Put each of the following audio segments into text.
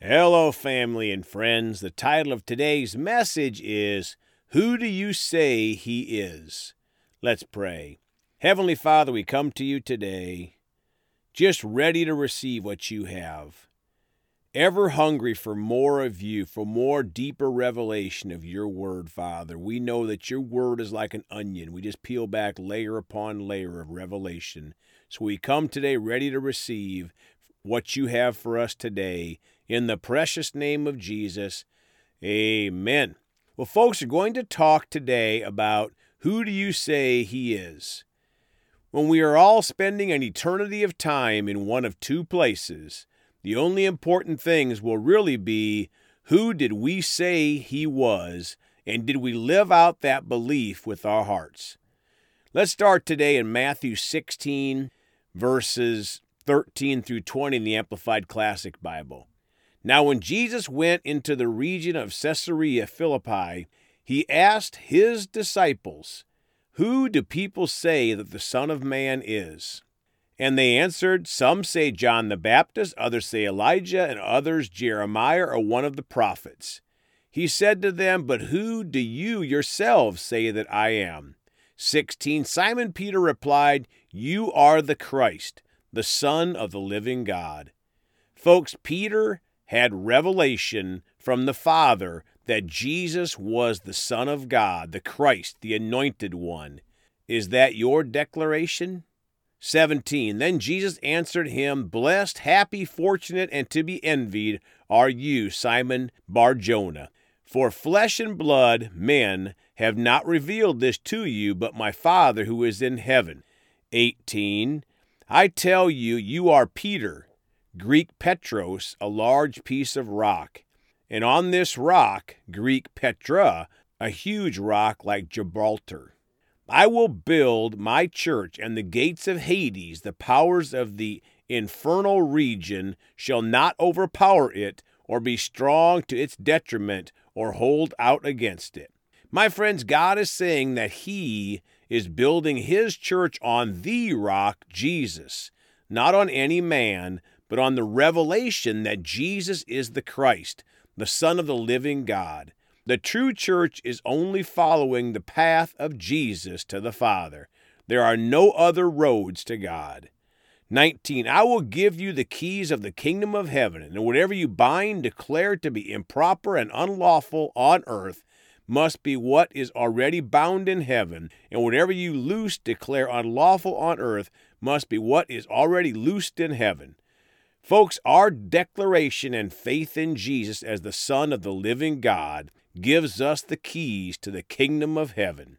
Hello, family and friends. The title of today's message is Who Do You Say He Is? Let's pray. Heavenly Father, we come to you today just ready to receive what you have. Ever hungry for more of you, for more deeper revelation of your word, Father. We know that your word is like an onion. We just peel back layer upon layer of revelation. So we come today ready to receive what you have for us today. In the precious name of Jesus, amen. Well, folks, we're going to talk today about who do you say he is? When we are all spending an eternity of time in one of two places, the only important things will really be who did we say he was, and did we live out that belief with our hearts? Let's start today in Matthew 16, verses 13 through 20 in the Amplified Classic Bible. Now, when Jesus went into the region of Caesarea Philippi, he asked his disciples, Who do people say that the Son of Man is? And they answered, Some say John the Baptist, others say Elijah, and others Jeremiah or one of the prophets. He said to them, But who do you yourselves say that I am? 16 Simon Peter replied, You are the Christ the Son of the living God. Folks, Peter had revelation from the Father that Jesus was the Son of God, the Christ, the Anointed One. Is that your declaration? 17. Then Jesus answered him, Blessed, happy, fortunate, and to be envied are you, Simon Barjona. For flesh and blood, men, have not revealed this to you, but my Father who is in heaven. 18. I tell you, you are Peter, Greek Petros, a large piece of rock. And on this rock, Greek Petra, a huge rock like Gibraltar. I will build my church, and the gates of Hades, the powers of the infernal region, shall not overpower it, or be strong to its detriment, or hold out against it. My friends, God is saying that He is building his church on the rock, Jesus, not on any man, but on the revelation that Jesus is the Christ, the Son of the living God. The true church is only following the path of Jesus to the Father. There are no other roads to God. 19. I will give you the keys of the kingdom of heaven, and whatever you bind, declare to be improper and unlawful on earth, must be what is already bound in heaven, and whatever you loose, declare unlawful on earth, must be what is already loosed in heaven. Folks, our declaration and faith in Jesus as the Son of the living God gives us the keys to the kingdom of heaven.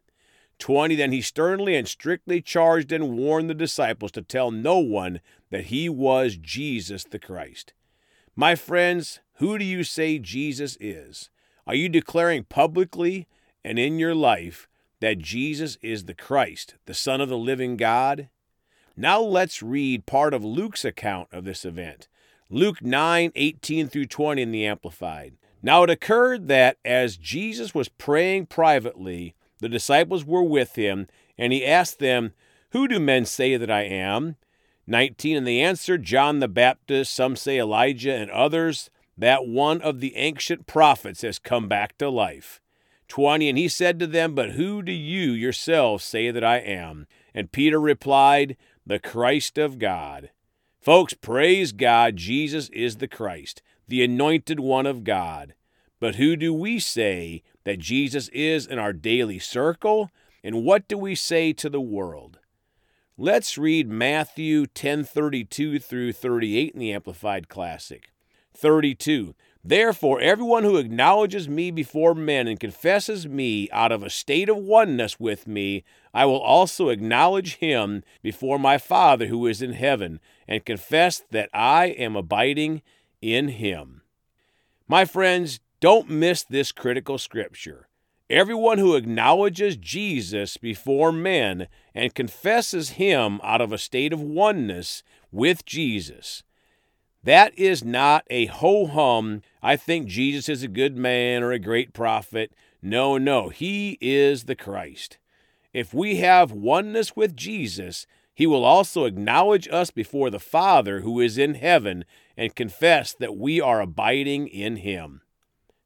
20. Then he sternly and strictly charged and warned the disciples to tell no one that he was Jesus the Christ. My friends, who do you say Jesus is? Are you declaring publicly and in your life that Jesus is the Christ, the Son of the living God? Now let's read part of Luke's account of this event. Luke 9 18 through 20 in the Amplified. Now it occurred that as Jesus was praying privately, the disciples were with him, and he asked them, Who do men say that I am? 19 And they answered, John the Baptist, some say Elijah, and others that one of the ancient prophets has come back to life. 20 And he said to them, But who do you yourselves say that I am? And Peter replied, The Christ of God. Folks, praise God, Jesus is the Christ, the anointed one of God. But who do we say that Jesus is in our daily circle? And what do we say to the world? Let's read Matthew 10:32 through 38 in the Amplified Classic. 32. Therefore, everyone who acknowledges me before men and confesses me out of a state of oneness with me, I will also acknowledge him before my Father who is in heaven, and confess that I am abiding in him. My friends, don't miss this critical scripture. Everyone who acknowledges Jesus before men and confesses him out of a state of oneness with Jesus that is not a ho hum, I think Jesus is a good man or a great prophet. No, no, he is the Christ. If we have oneness with Jesus, he will also acknowledge us before the Father who is in heaven and confess that we are abiding in him.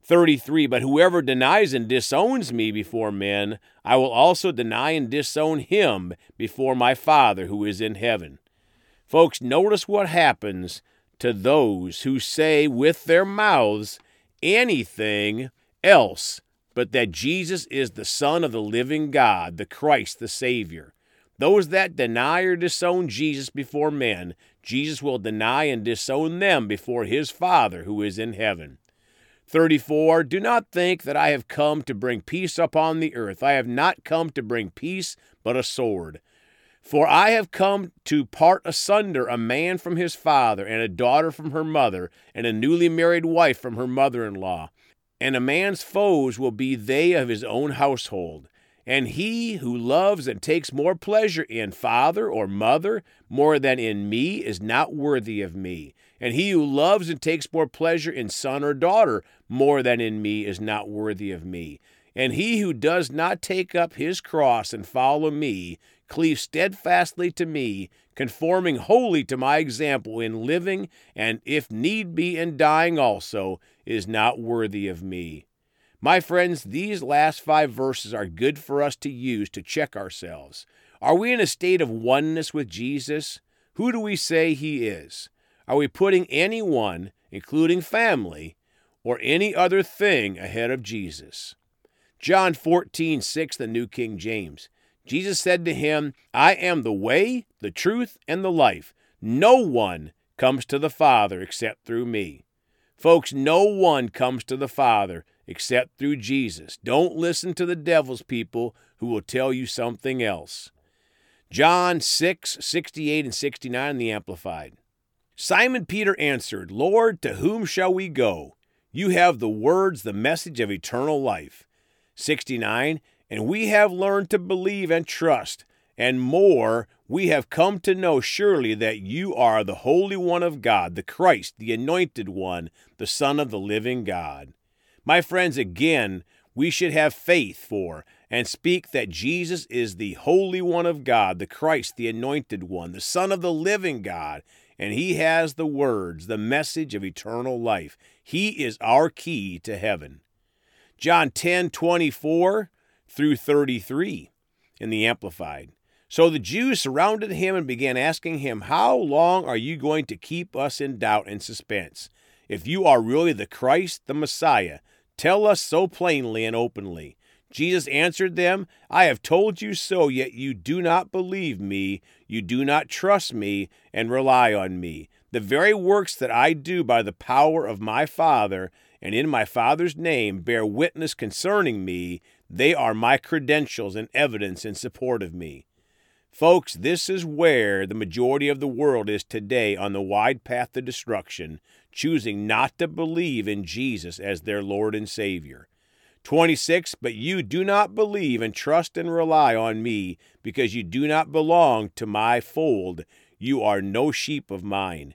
33 But whoever denies and disowns me before men, I will also deny and disown him before my Father who is in heaven. Folks, notice what happens to those who say with their mouths anything else but that Jesus is the Son of the living God, the Christ, the Savior. Those that deny or disown Jesus before men, Jesus will deny and disown them before his Father who is in heaven. 34 Do not think that I have come to bring peace upon the earth. I have not come to bring peace, but a sword. For I have come to part asunder a man from his father, and a daughter from her mother, and a newly married wife from her mother in law. And a man's foes will be they of his own household. And he who loves and takes more pleasure in father or mother more than in me is not worthy of me. And he who loves and takes more pleasure in son or daughter more than in me is not worthy of me. And he who does not take up his cross and follow me cleave steadfastly to me, conforming wholly to my example in living, and if need be in dying also, is not worthy of me. My friends, these last five verses are good for us to use to check ourselves. Are we in a state of oneness with Jesus? Who do we say he is? Are we putting anyone, including family, or any other thing ahead of Jesus? John 14, 6, the New King James. Jesus said to him, I am the way, the truth, and the life. No one comes to the Father except through me. Folks, no one comes to the Father except through Jesus. Don't listen to the devil's people who will tell you something else. John 6, 68 and 69 the Amplified. Simon Peter answered, Lord, to whom shall we go? You have the words, the message of eternal life. 69. And we have learned to believe and trust, and more, we have come to know surely that you are the Holy One of God, the Christ, the Anointed One, the Son of the living God. My friends, again, we should have faith for and speak that Jesus is the Holy One of God, the Christ, the Anointed One, the Son of the living God, and He has the words, the message of eternal life. He is our key to heaven. John 10 24 through 33 in the Amplified. So the Jews surrounded him and began asking him, How long are you going to keep us in doubt and suspense? If you are really the Christ, the Messiah, Tell us so plainly and openly. Jesus answered them, I have told you so, yet you do not believe me, you do not trust me, and rely on me. The very works that I do by the power of my Father, and in my Father's name, bear witness concerning me. They are my credentials and evidence in support of me. Folks, this is where the majority of the world is today on the wide path to destruction, choosing not to believe in Jesus as their Lord and Savior. 26. But you do not believe and trust and rely on me because you do not belong to my fold. You are no sheep of mine.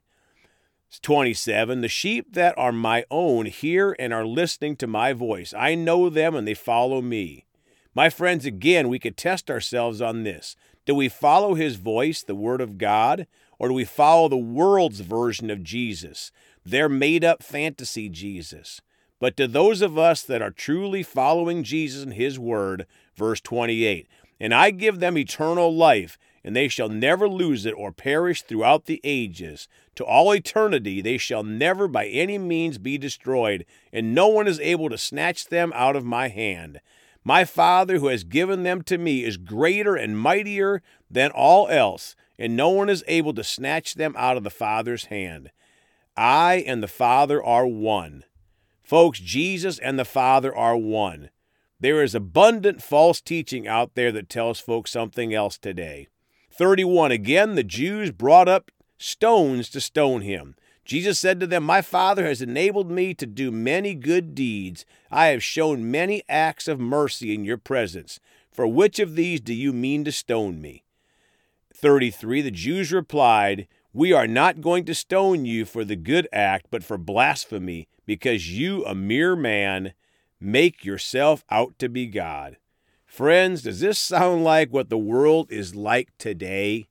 27. The sheep that are my own hear and are listening to my voice. I know them and they follow me. My friends, again, we could test ourselves on this. Do we follow his voice, the Word of God, or do we follow the world's version of Jesus, their made up fantasy Jesus? But to those of us that are truly following Jesus and his Word, verse 28, and I give them eternal life, and they shall never lose it or perish throughout the ages. To all eternity they shall never by any means be destroyed, and no one is able to snatch them out of my hand. My Father who has given them to me is greater and mightier than all else, and no one is able to snatch them out of the Father's hand. I and the Father are one. Folks, Jesus and the Father are one. There is abundant false teaching out there that tells folks something else today. 31 Again, the Jews brought up stones to stone him. Jesus said to them, My Father has enabled me to do many good deeds. I have shown many acts of mercy in your presence. For which of these do you mean to stone me? 33 The Jews replied, We are not going to stone you for the good act, but for blasphemy, because you, a mere man, make yourself out to be God. Friends, does this sound like what the world is like today?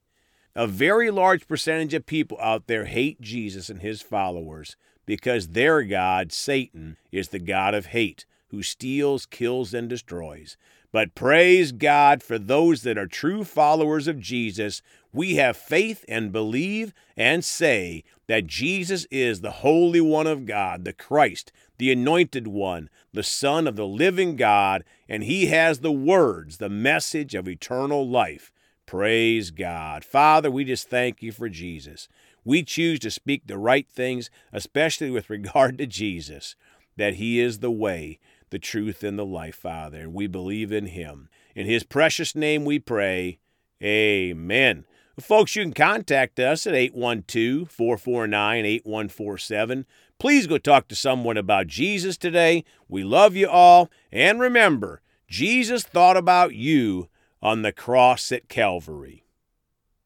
A very large percentage of people out there hate Jesus and his followers because their God, Satan, is the God of hate, who steals, kills, and destroys. But praise God for those that are true followers of Jesus. We have faith and believe and say that Jesus is the Holy One of God, the Christ, the Anointed One, the Son of the living God, and He has the words, the message of eternal life. Praise God. Father, we just thank you for Jesus. We choose to speak the right things, especially with regard to Jesus, that He is the way, the truth, and the life, Father, and we believe in Him. In His precious name we pray. Amen. Folks, you can contact us at 812 449 8147. Please go talk to someone about Jesus today. We love you all. And remember, Jesus thought about you on the cross at Calvary.